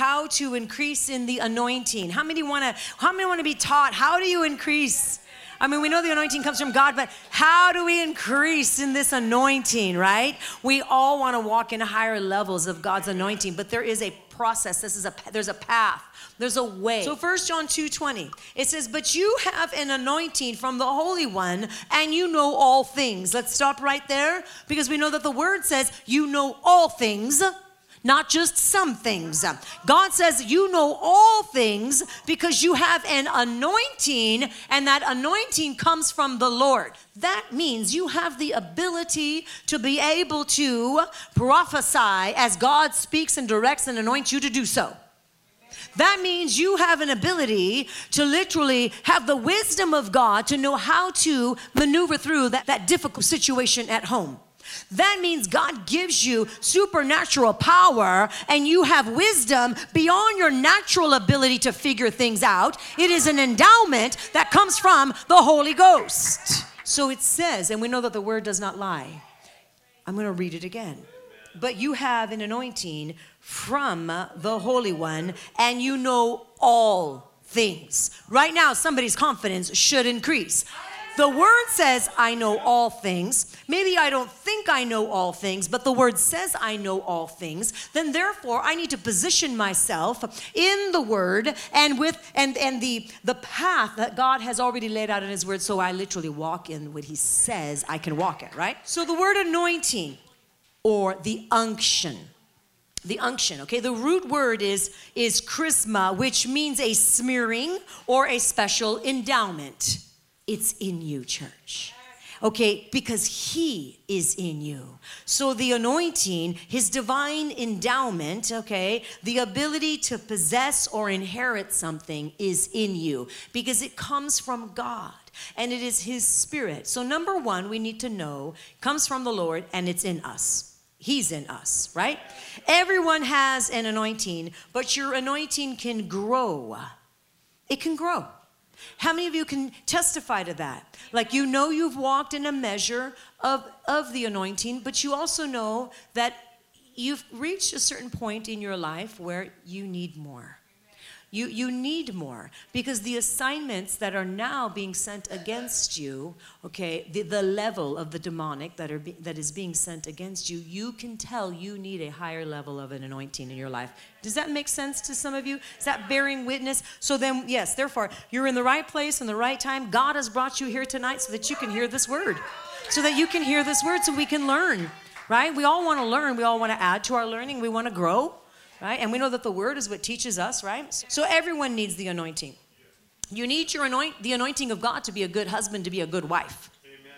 how to increase in the anointing. How many want to how many want to be taught how do you increase? I mean, we know the anointing comes from God, but how do we increase in this anointing, right? We all want to walk in higher levels of God's anointing, but there is a process. This is a there's a path. There's a way. So First John 2:20. It says, "But you have an anointing from the Holy One, and you know all things." Let's stop right there because we know that the word says, "You know all things." Not just some things. God says, You know all things because you have an anointing, and that anointing comes from the Lord. That means you have the ability to be able to prophesy as God speaks and directs and anoints you to do so. That means you have an ability to literally have the wisdom of God to know how to maneuver through that, that difficult situation at home. That means God gives you supernatural power and you have wisdom beyond your natural ability to figure things out. It is an endowment that comes from the Holy Ghost. So it says, and we know that the word does not lie. I'm going to read it again. But you have an anointing from the Holy One, and you know all things. Right now, somebody's confidence should increase. The word says, I know all things. Maybe I don't think I know all things, but the word says I know all things. Then therefore I need to position myself in the word and with and and the the path that God has already laid out in his word so I literally walk in what he says I can walk it, right? So the word anointing or the unction the unction okay the root word is is charisma which means a smearing or a special endowment it's in you, church. Okay, because He is in you. So the anointing, His divine endowment, okay, the ability to possess or inherit something is in you because it comes from God and it is His Spirit. So, number one, we need to know comes from the Lord and it's in us. He's in us, right? Everyone has an anointing, but your anointing can grow. It can grow. How many of you can testify to that? Like you know you've walked in a measure of, of the anointing, but you also know that you've reached a certain point in your life where you need more. You, you need more because the assignments that are now being sent against you, okay, the, the level of the demonic that, are be, that is being sent against you, you can tell you need a higher level of an anointing in your life. Does that make sense to some of you? Is that bearing witness? So then, yes, therefore, you're in the right place in the right time. God has brought you here tonight so that you can hear this word, so that you can hear this word so we can learn, right? We all want to learn. We all want to add to our learning. We want to grow right? And we know that the word is what teaches us, right? So everyone needs the anointing. You need your anoint the anointing of God to be a good husband, to be a good wife. Amen.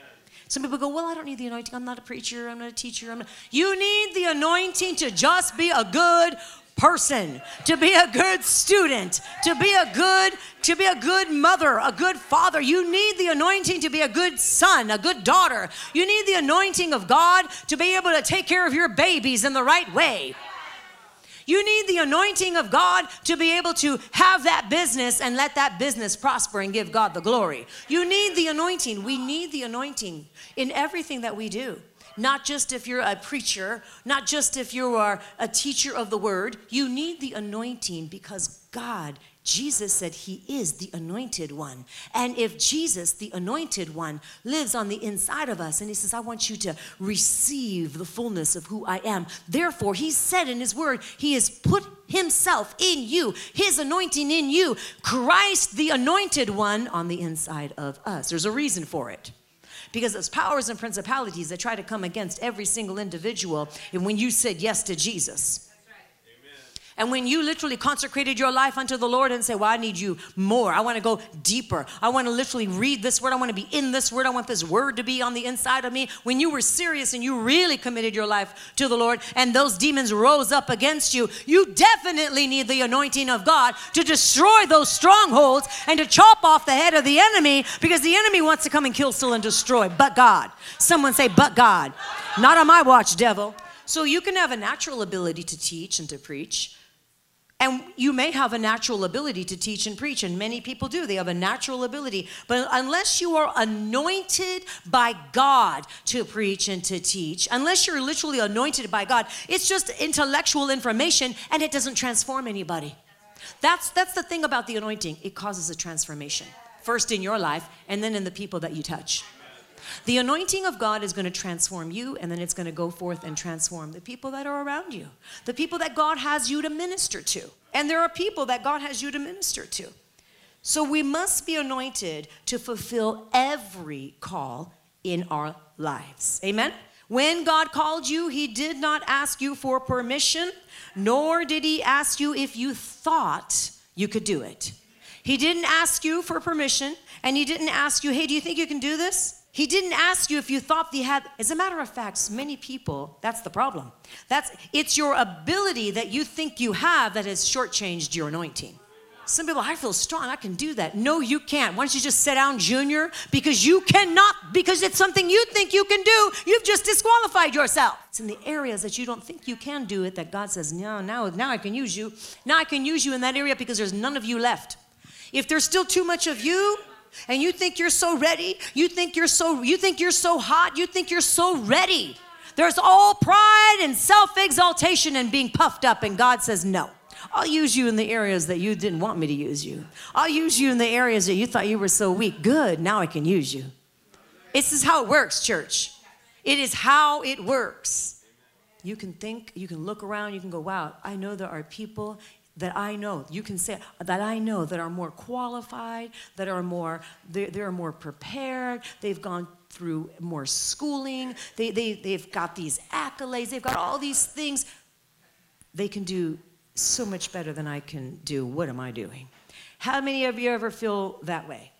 Some people go, Well, I don't need the anointing. I'm not a preacher. I'm not a teacher. I'm not. You need the anointing to just be a good person, to be a good student, to be a good to be a good mother, a good father. You need the anointing to be a good son, a good daughter. You need the anointing of God to be able to take care of your babies in the right way. You need the anointing of God to be able to have that business and let that business prosper and give God the glory. You need the anointing. We need the anointing in everything that we do. Not just if you're a preacher, not just if you are a teacher of the word. You need the anointing because God Jesus said he is the anointed one. And if Jesus, the anointed one, lives on the inside of us, and he says, I want you to receive the fullness of who I am. Therefore, he said in his word, he has put himself in you, his anointing in you, Christ, the anointed one, on the inside of us. There's a reason for it because those powers and principalities that try to come against every single individual. And when you said yes to Jesus, and when you literally consecrated your life unto the Lord and say, Well, I need you more. I want to go deeper. I want to literally read this word. I want to be in this word. I want this word to be on the inside of me. When you were serious and you really committed your life to the Lord and those demons rose up against you, you definitely need the anointing of God to destroy those strongholds and to chop off the head of the enemy because the enemy wants to come and kill, steal, and destroy. But God. Someone say, But God. Not on my watch, devil. So you can have a natural ability to teach and to preach And you may have a natural ability to teach and preach, and many people do. They have a natural ability. But unless you are anointed by God to preach and to teach, unless you're literally anointed by God, it's just intellectual information and it doesn't transform anybody. That's, that's the thing about the anointing, it causes a transformation. First in your life, and then in the people that you touch. The anointing of God is going to transform you, and then it's going to go forth and transform the people that are around you, the people that God has you to minister to. And there are people that God has you to minister to. So we must be anointed to fulfill every call in our lives. Amen? When God called you, He did not ask you for permission, nor did He ask you if you thought you could do it. He didn't ask you for permission, and He didn't ask you, hey, do you think you can do this? He didn't ask you if you thought he had. As a matter of fact, many people, that's the problem. That's it's your ability that you think you have that has shortchanged your anointing. Some people, I feel strong, I can do that. No, you can't. Why don't you just sit down, Junior? Because you cannot, because it's something you think you can do, you've just disqualified yourself. It's in the areas that you don't think you can do it that God says, No, now, now I can use you. Now I can use you in that area because there's none of you left. If there's still too much of you, and you think you're so ready, you think you're so you think you're so hot, you think you're so ready. There's all pride and self-exaltation and being puffed up and God says no. I'll use you in the areas that you didn't want me to use you. I'll use you in the areas that you thought you were so weak. Good, now I can use you. This is how it works, church. It is how it works. You can think, you can look around, you can go, wow, I know there are people that I know, you can say that I know that are more qualified, that are more, they're, they're more prepared, they've gone through more schooling, they, they, they've got these accolades, they've got all these things. They can do so much better than I can do. What am I doing? How many of you ever feel that way?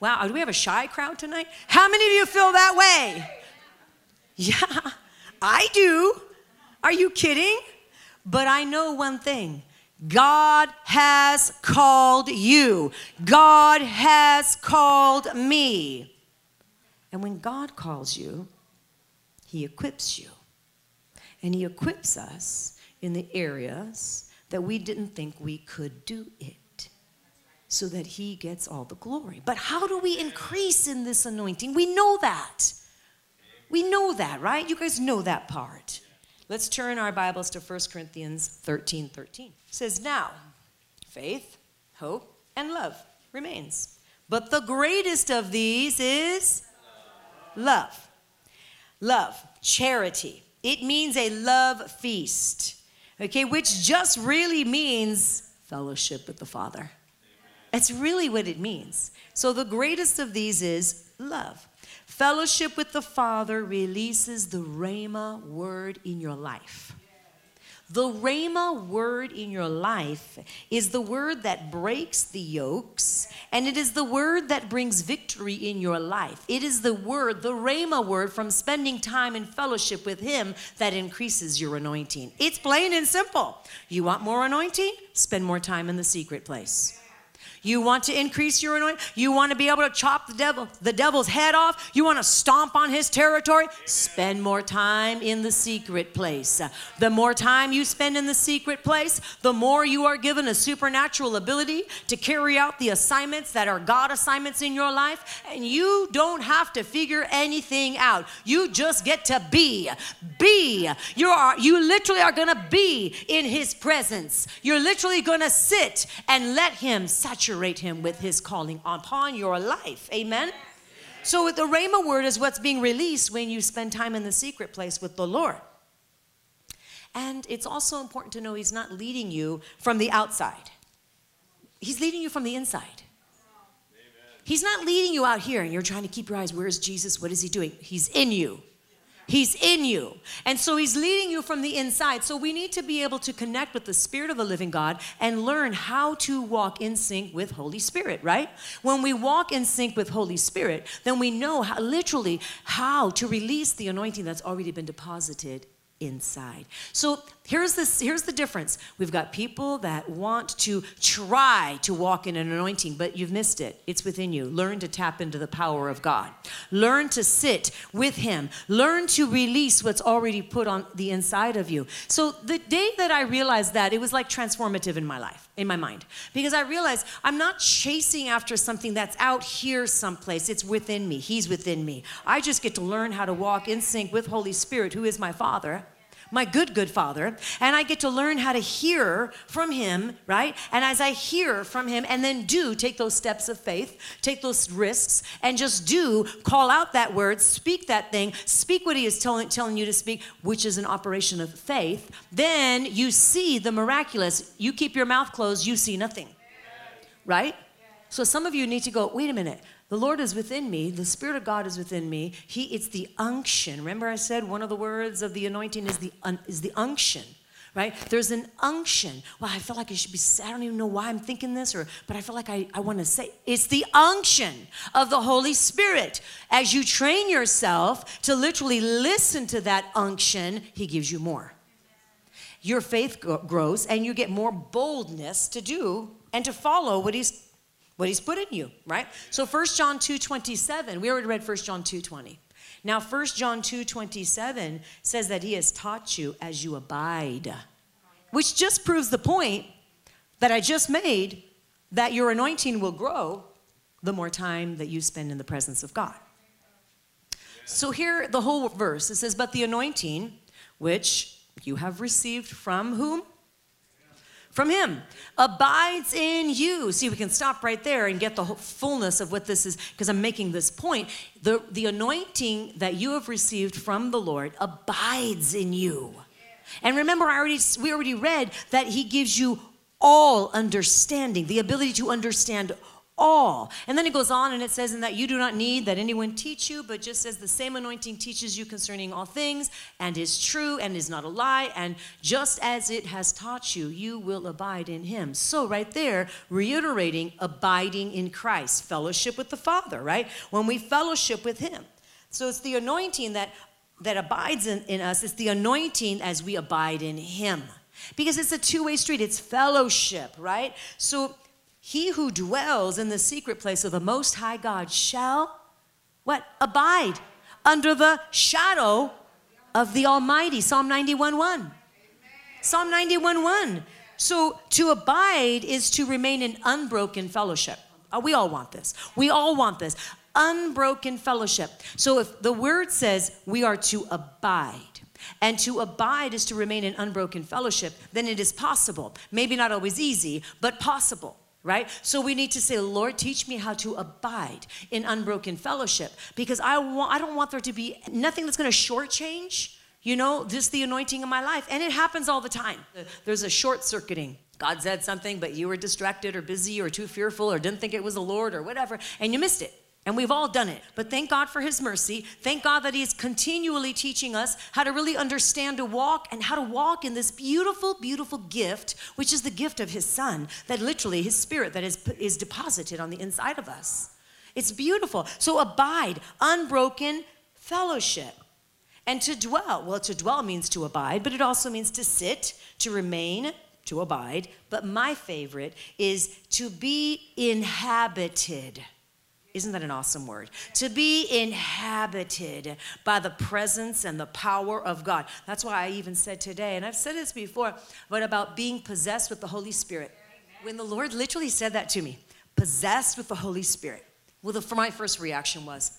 Wow, do we have a shy crowd tonight? How many of you feel that way? Yeah, I do. Are you kidding? But I know one thing God has called you, God has called me. And when God calls you, He equips you. And He equips us in the areas that we didn't think we could do it so that He gets all the glory. But how do we increase in this anointing? We know that. We know that, right? You guys know that part. Let's turn our Bibles to 1 Corinthians 13 13. It says, Now, faith, hope, and love remains. But the greatest of these is love. Love, charity. It means a love feast, okay, which just really means fellowship with the Father. That's really what it means. So the greatest of these is love. Fellowship with the Father releases the Rhema word in your life. The Rhema word in your life is the word that breaks the yokes, and it is the word that brings victory in your life. It is the word, the Rhema word from spending time in fellowship with Him that increases your anointing. It's plain and simple. You want more anointing? Spend more time in the secret place. You want to increase your anointing? You want to be able to chop the devil, the devil's head off? You want to stomp on his territory? Spend more time in the secret place. The more time you spend in the secret place, the more you are given a supernatural ability to carry out the assignments that are God assignments in your life, and you don't have to figure anything out. You just get to be. Be. You are you literally are going to be in his presence. You're literally going to sit and let him saturate saturate him with his calling upon your life. Amen? So the Rhema word is what's being released when you spend time in the secret place with the Lord. And it's also important to know he's not leading you from the outside. He's leading you from the inside. He's not leading you out here and you're trying to keep your eyes, where's Jesus? What is he doing? He's in you. He's in you. And so he's leading you from the inside. So we need to be able to connect with the Spirit of the living God and learn how to walk in sync with Holy Spirit, right? When we walk in sync with Holy Spirit, then we know how, literally how to release the anointing that's already been deposited inside. So Here's this here's the difference. We've got people that want to try to walk in an anointing, but you've missed it. It's within you. Learn to tap into the power of God. Learn to sit with him. Learn to release what's already put on the inside of you. So the day that I realized that, it was like transformative in my life, in my mind. Because I realized I'm not chasing after something that's out here someplace. It's within me. He's within me. I just get to learn how to walk in sync with Holy Spirit, who is my Father my good, good father, and I get to learn how to hear from him, right? And as I hear from him and then do take those steps of faith, take those risks, and just do call out that word, speak that thing, speak what he is telling, telling you to speak, which is an operation of faith, then you see the miraculous. You keep your mouth closed, you see nothing, right? So some of you need to go, wait a minute. The Lord is within me. The Spirit of God is within me. He, it's the unction. Remember, I said one of the words of the anointing is the un, is the unction, right? There's an unction. Well, I feel like I should be. I don't even know why I'm thinking this, or but I feel like I, I want to say it's the unction of the Holy Spirit. As you train yourself to literally listen to that unction, He gives you more. Your faith grows, and you get more boldness to do and to follow what He's what he's put in you, right? So 1 John 2 27, we already read 1 John 2 20. Now 1 John 2 27 says that he has taught you as you abide, which just proves the point that I just made that your anointing will grow the more time that you spend in the presence of God. So here, the whole verse, it says, But the anointing which you have received from whom? From him. Abides in you. See we can stop right there and get the fullness of what this is because i'm making this point. The, the anointing that you have received from the lord abides in you. And remember i already we already read that he gives you all understanding the ability to understand all. And then it goes on and it says, in that you do not need that anyone teach you, but just as the same anointing teaches you concerning all things, and is true and is not a lie, and just as it has taught you, you will abide in him. So, right there, reiterating abiding in Christ, fellowship with the Father, right? When we fellowship with him. So it's the anointing that that abides in, in us, it's the anointing as we abide in him. Because it's a two-way street, it's fellowship, right? So he who dwells in the secret place of the Most High God shall, what? Abide under the shadow of the Almighty. Psalm 91 1. Psalm 91 1. So to abide is to remain in unbroken fellowship. Uh, we all want this. We all want this. Unbroken fellowship. So if the word says we are to abide, and to abide is to remain in unbroken fellowship, then it is possible. Maybe not always easy, but possible right? So we need to say, Lord, teach me how to abide in unbroken fellowship because I want I don't want there to be nothing that's going to shortchange, you know, just the anointing in my life. And it happens all the time. There's a short circuiting. God said something, but you were distracted or busy or too fearful or didn't think it was the Lord or whatever, and you missed it. And we've all done it. But thank God for His mercy. Thank God that He is continually teaching us how to really understand to walk and how to walk in this beautiful, beautiful gift, which is the gift of His Son, that literally His Spirit that is, is deposited on the inside of us. It's beautiful. So abide, unbroken fellowship. And to dwell, well, to dwell means to abide, but it also means to sit, to remain, to abide. But my favorite is to be inhabited. Isn't that an awesome word? To be inhabited by the presence and the power of God. That's why I even said today, and I've said this before, but about being possessed with the Holy Spirit. When the Lord literally said that to me, possessed with the Holy Spirit, well, the, my first reaction was,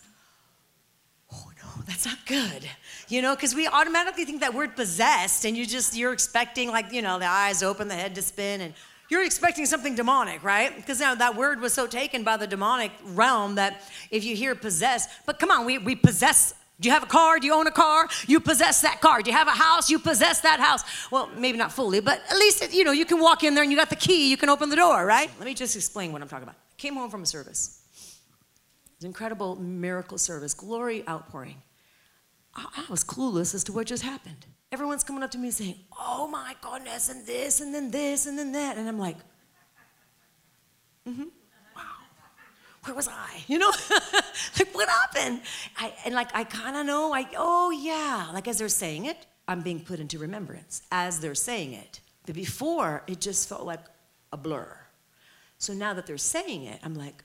oh no, that's not good. You know, because we automatically think that word possessed, and you just, you're expecting, like, you know, the eyes open, the head to spin, and you're expecting something demonic, right? Because now that word was so taken by the demonic realm that if you hear possess, but come on, we, we possess. Do you have a car? Do you own a car? You possess that car. Do you have a house? You possess that house. Well, maybe not fully, but at least, you know, you can walk in there and you got the key, you can open the door, right? Let me just explain what I'm talking about. I came home from a service. It was an incredible miracle service, glory outpouring. I, I was clueless as to what just happened. Everyone's coming up to me saying, Oh my goodness, and this, and then this, and then that. And I'm like, Mm hmm. Wow. Where was I? You know? like, what happened? I, and like, I kind of know, like, oh yeah. Like, as they're saying it, I'm being put into remembrance as they're saying it. But before, it just felt like a blur. So now that they're saying it, I'm like,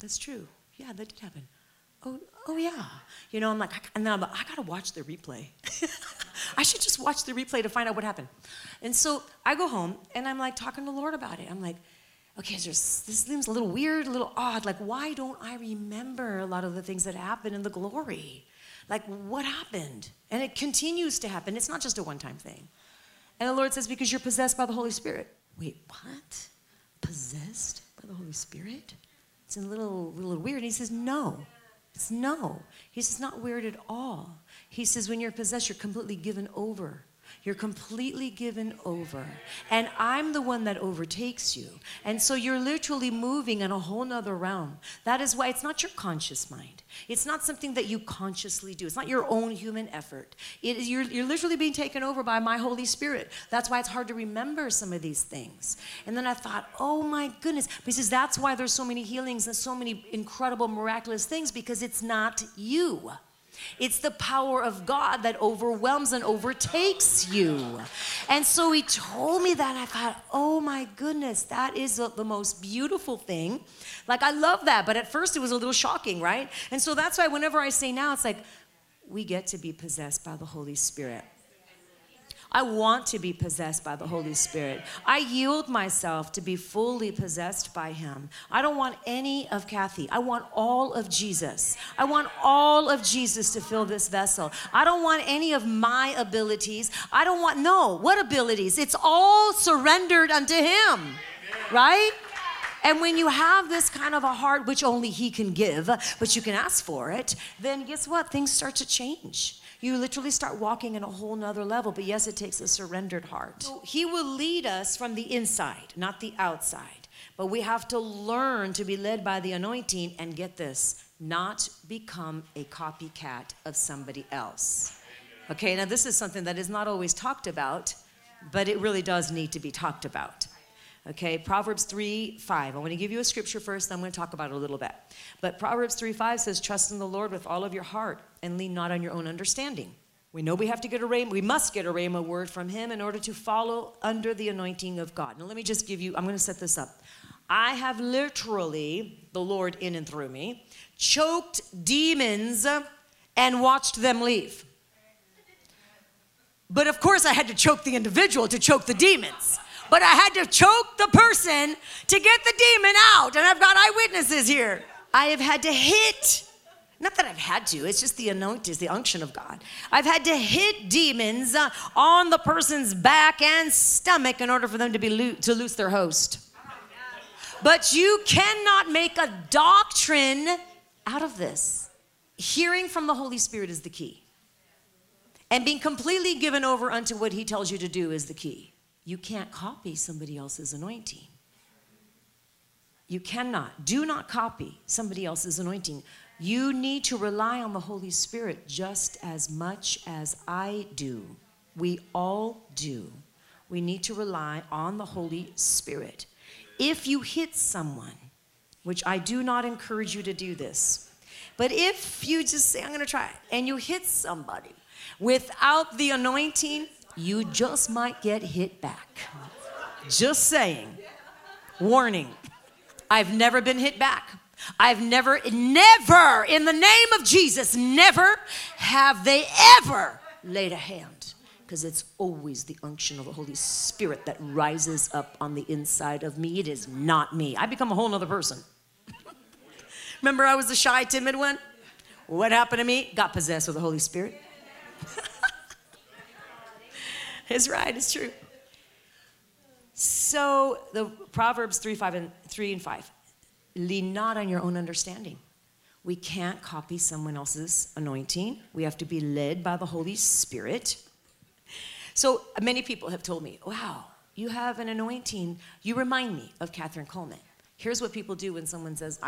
that's true. Yeah, that did happen. Oh, oh yeah. You know, I'm like, and then I'm like, I gotta watch the replay. I should just watch the replay to find out what happened. And so I go home and I'm like talking to the Lord about it. I'm like, okay, this seems a little weird, a little odd. Like, why don't I remember a lot of the things that happened in the glory? Like, what happened? And it continues to happen. It's not just a one time thing. And the Lord says, because you're possessed by the Holy Spirit. Wait, what? Possessed by the Holy Spirit? It's a little, little weird. And he says, no. No. He says, not weird at all. He says, when you're possessed, you're completely given over you're completely given over. And I'm the one that overtakes you. And so you're literally moving in a whole nother realm. That is why it's not your conscious mind. It's not something that you consciously do. It's not your own human effort. You're, you're literally being taken over by my Holy Spirit. That's why it's hard to remember some of these things. And then I thought, oh my goodness. Because that's why there's so many healings and so many incredible, miraculous things because it's not you. It's the power of God that overwhelms and overtakes you. And so he told me that. I thought, oh my goodness, that is the most beautiful thing. Like, I love that. But at first, it was a little shocking, right? And so that's why whenever I say now, it's like, we get to be possessed by the Holy Spirit. I want to be possessed by the Holy Spirit. I yield myself to be fully possessed by Him. I don't want any of Cathy. I want all of Jesus. I want all of Jesus to fill this vessel. I don't want any of my abilities. I don't want, no, what abilities? It's all surrendered unto Him, right? And when you have this kind of a heart, which only He can give, but you can ask for it, then guess what? Things start to change you literally start walking in a whole nother level. But yes, it takes a surrendered heart. So he will lead us from the inside, not the outside. But we have to learn to be led by the anointing and get this, not become a copycat of somebody else. Okay, now this is something that is not always talked about, but it really does need to be talked about. Okay, Proverbs 3 5. I want to give you a scripture first, I'm going to talk about it a little bit. But Proverbs 3 5 says, Trust in the Lord with all of your heart and lean not on your own understanding. We know we have to get a rhema, we must get a rhema word from him in order to follow under the anointing of God. Now, let me just give you, I'm going to set this up. I have literally, the Lord in and through me, choked demons and watched them leave. But of course, I had to choke the individual to choke the demons but I had to choke the person to get the demon out. And I've got eyewitnesses here. I have had to hit, not that I've had to, it's just the anointing, it's the unction of God. I've had to hit demons uh, on the person's back and stomach in order for them to be lo- to loose their host. But you cannot make a doctrine out of this. Hearing from the Holy Spirit is the key. And being completely given over unto what He tells you to do is the key. You can't copy somebody else's anointing. You cannot. Do not copy somebody else's anointing. You need to rely on the Holy Spirit just as much as I do. We all do. We need to rely on the Holy Spirit. If you hit someone, which I do not encourage you to do this, but if you just say, I'm going to try and you hit somebody without the anointing, you just might get hit back. Just saying. Warning. I've never been hit back. I've never, never, in the name of Jesus, never have they ever laid a hand. Because it's always the unction of the Holy Spirit that rises up on the inside of me. It is not me. I become a whole nother person. Remember, I was the shy, timid one? What happened to me? Got possessed with the Holy Spirit. It's right, it's true. So the Proverbs 3, 5 and 3 and 5. Lean not on your own understanding. We can't copy someone else's anointing. We have to be led by the Holy Spirit. So many people have told me, wow, you have an anointing. You remind me of Kathryn Kuhlman. Here's what people do when someone says,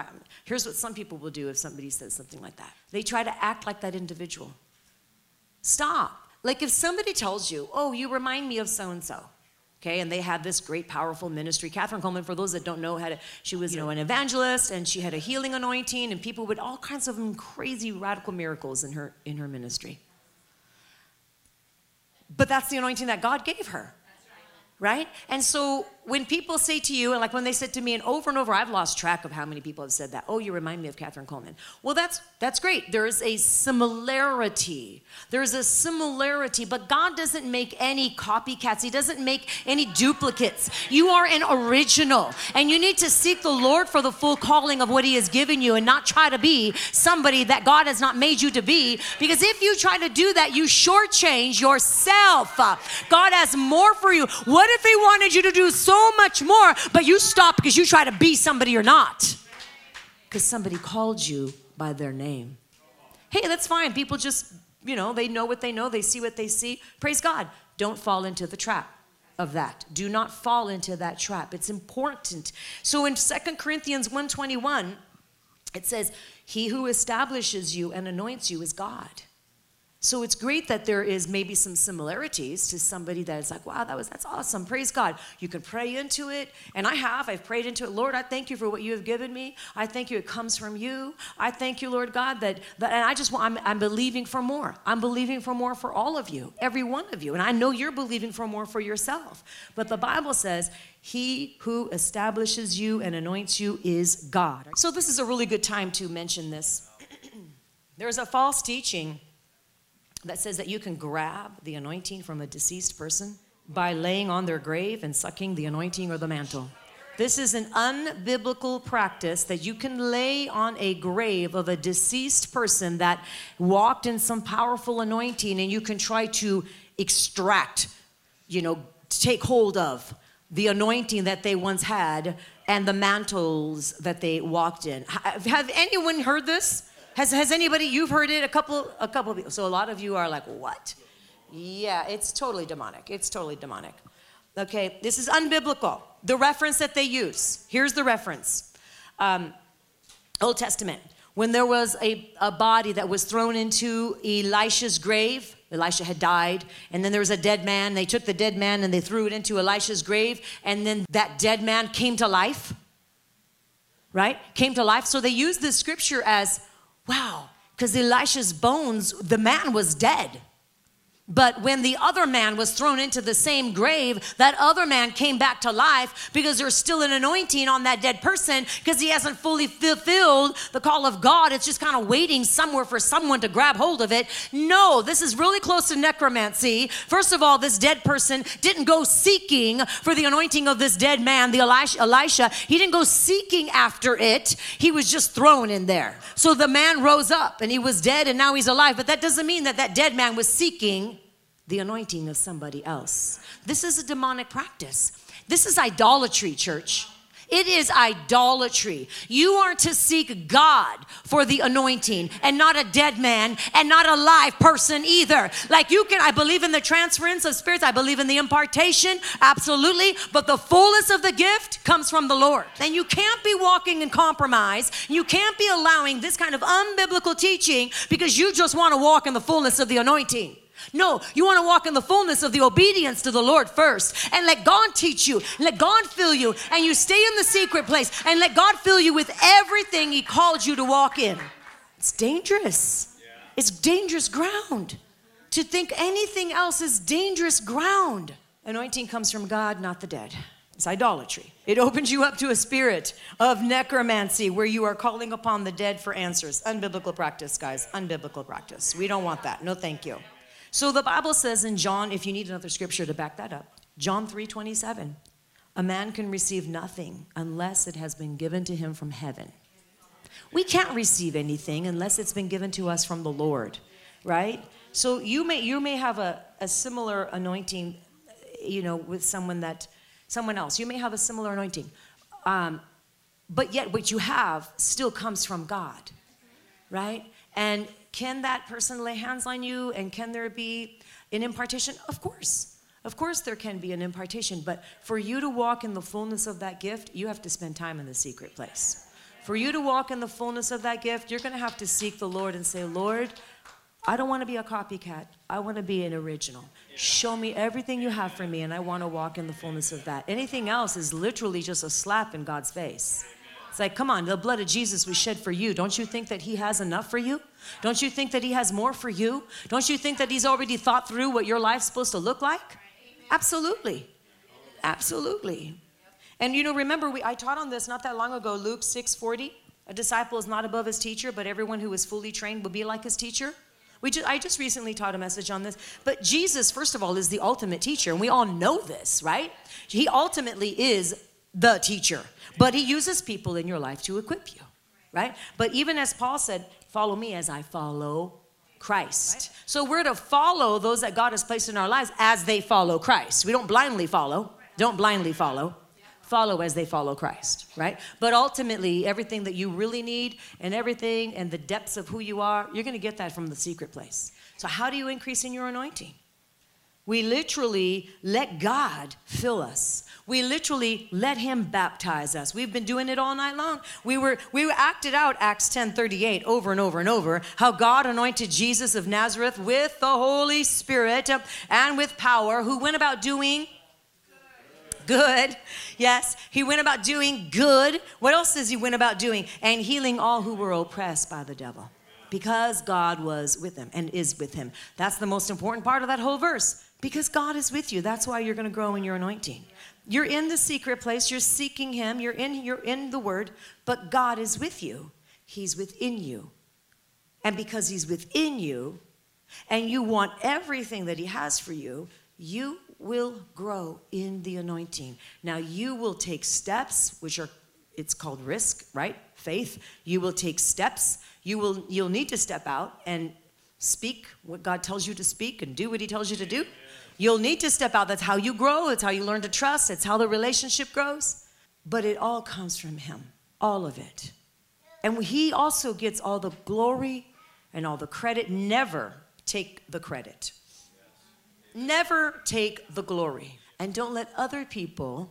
here's what some people will do if somebody says something like that. They try to act like that individual. Stop. Like if somebody tells you, oh, you remind me of so and so, okay, and they have this great, powerful ministry. Kathryn Kuhlman, for those that don't know, had a, she was, you know, an evangelist, and she had a healing anointing, and people would all kinds of crazy, radical miracles in her in her ministry. but that's the anointing that God gave her. Right? And so when people say to you, and like when they said to me, and over and over, I've lost track of how many people have said that. Oh, you remind me of Kathryn Kuhlman. Well, that's that's great. There is a similarity. There's a similarity, but God doesn't make any copycats. He doesn't make any duplicates. You are an original, and you need to seek the Lord for the full calling of what He has given you, and not try to be somebody that God has not made you to be. Because if you try to do that, you shortchange yourself. God has more for you. What if He wanted you to do so much more, but you stop because you try to be somebody you're not? Because somebody called you by their name. Hey, that's fine. People just, you know, they know what they know, they see what they see. Praise God. Don't fall into the trap of that. Do not fall into that trap. It's important. So in Second Corinthians 121, it says, He who establishes you and anoints you is God. So it's great that there is maybe some similarities to somebody that is like, wow, that was that's awesome. Praise God. You can pray into it. And I have. I've prayed into it. Lord, I thank you for what you have given me. I thank you. It comes from you. I thank you, Lord God, that, that and I just want I'm, I'm believing for more. I'm believing for more for all of you, every one of you. And I know you're believing for more for yourself. But the Bible says, he who establishes you and anoints you is God. So this is a really good time to mention this. There's a false teaching that says that you can grab the anointing from a deceased person by laying on their grave and sucking the anointing or the mantle. This is an unbiblical practice that you can lay on a grave of a deceased person that walked in some powerful anointing and you can try to extract, you know, take hold of the anointing that they once had and the mantles that they walked in. Have anyone heard this? Has, has anybody, you've heard it, a couple, a couple of people. So a lot of you are like, what? Yeah, it's totally demonic. It's totally demonic. Okay, this is unbiblical. The reference that they use, here's the reference um, Old Testament. When there was a, a body that was thrown into Elisha's grave, Elisha had died, and then there was a dead man. They took the dead man and they threw it into Elisha's grave, and then that dead man came to life, right? Came to life. So they use this scripture as Wow, because Elisha's bones, the man was dead. But when the other man was thrown into the same grave, that other man came back to life because there's still an anointing on that dead person because he hasn't fully fulfilled the call of God. It's just kind of waiting somewhere for someone to grab hold of it. No, this is really close to necromancy. First of all, this dead person didn't go seeking for the anointing of this dead man, the Elisha. Elisha. He didn't go seeking after it. He was just thrown in there. So the man rose up and he was dead and now he's alive. But that doesn't mean that that dead man was seeking the anointing of somebody else. This is a demonic practice. This is idolatry, church. It is idolatry. You are to seek God for the anointing and not a dead man and not a live person either. Like you can, I believe in the transference of spirits, I believe in the impartation, absolutely, but the fullness of the gift comes from the Lord. And you can't be walking in compromise. You can't be allowing this kind of unbiblical teaching because you just want to walk in the fullness of the anointing. No, you want to walk in the fullness of the obedience to the Lord first and let God teach you, let God fill you, and you stay in the secret place and let God fill you with everything He called you to walk in. It's dangerous. It's dangerous ground. To think anything else is dangerous ground. Anointing comes from God, not the dead. It's idolatry. It opens you up to a spirit of necromancy where you are calling upon the dead for answers. Unbiblical practice, guys. Unbiblical practice. We don't want that. No, thank you. So the Bible says in John, if you need another scripture to back that up, John 3 27, a man can receive nothing unless it has been given to him from heaven. We can't receive anything unless it's been given to us from the Lord, right? So you may you may have a, a similar anointing, you know, with someone that someone else. You may have a similar anointing, um, but yet what you have still comes from God, right? And can that person lay hands on you and can there be an impartation? Of course. Of course, there can be an impartation, but for you to walk in the fullness of that gift, you have to spend time in the secret place. For you to walk in the fullness of that gift, you're going to have to seek the Lord and say, Lord, I don't want to be a copycat. I want to be an original. Show me everything you have for me, and I want to walk in the fullness of that. Anything else is literally just a slap in God's face. It's like, come on, the blood of Jesus was shed for you. Don't you think that He has enough for you? Don't you think that He has more for you? Don't you think that He's already thought through what your life's supposed to look like? Absolutely. Absolutely. And you know, remember, we, I taught on this not that long ago, Luke 6 40. A disciple is not above his teacher, but everyone who is fully trained will be like his teacher. We I just recently taught a message on this. But Jesus, first of all, is the ultimate teacher, and we all know this, right? He ultimately is the teacher, but he uses people in your life to equip you, right? But even as Paul said, follow me as I follow Christ. So we're to follow those that God has placed in our lives as they follow Christ. We don't blindly follow, don't blindly follow follow as they follow Christ, right? But ultimately, everything that you really need and everything and the depths of who you are, you're going to get that from the secret place. So, how do you increase in your anointing? We literally let God fill us. We literally let him baptize us. We've been doing it all night long. We were we acted out Acts 10:38 over and over and over how God anointed Jesus of Nazareth with the Holy Spirit and with power who went about doing good. Yes, he went about doing good. What else does he went about doing? And healing all who were oppressed by the devil. Because God was with him and is with him. That's the most important part of that whole verse. Because God is with you. That's why you're going to grow in your anointing. You're in the secret place, you're seeking him, you're in you're in the word, but God is with you. He's within you. And because he's within you and you want everything that he has for you, you will grow in the anointing. Now you will take steps, which are it's called risk, right? Faith. You will take steps. You will you'll need to step out and speak what God tells you to speak and do what he tells you to do. You'll need to step out. That's how you grow. It's how you learn to trust. It's how the relationship grows. But it all comes from him. All of it. And he also gets all the glory and all the credit. Never take the credit. Never take the glory. And don't let other people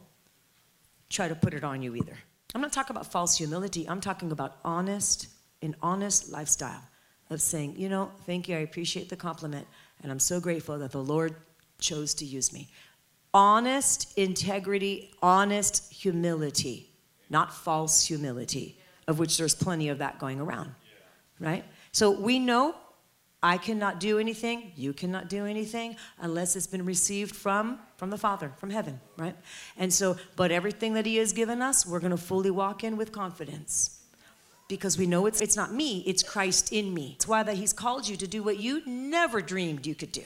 try to put it on you either. I'm not talking about false humility. I'm talking about honest, an honest lifestyle of saying, you know, thank you, I appreciate the compliment, and I'm so grateful that the Lord chose to use me. Honest integrity, honest humility, not false humility, of which there's plenty of that going around, right? So we know I cannot do anything, you cannot do anything unless it's been received from from the Father, from heaven, right? And so, but everything that he has given us, we're going to fully walk in with confidence. Because we know it's it's not me, it's Christ in me. It's why that he's called you to do what you never dreamed you could do.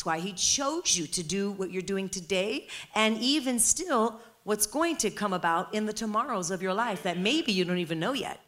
It's why he chose you to do what you're doing today and even still what's going to come about in the tomorrows of your life that maybe you don't even know yet.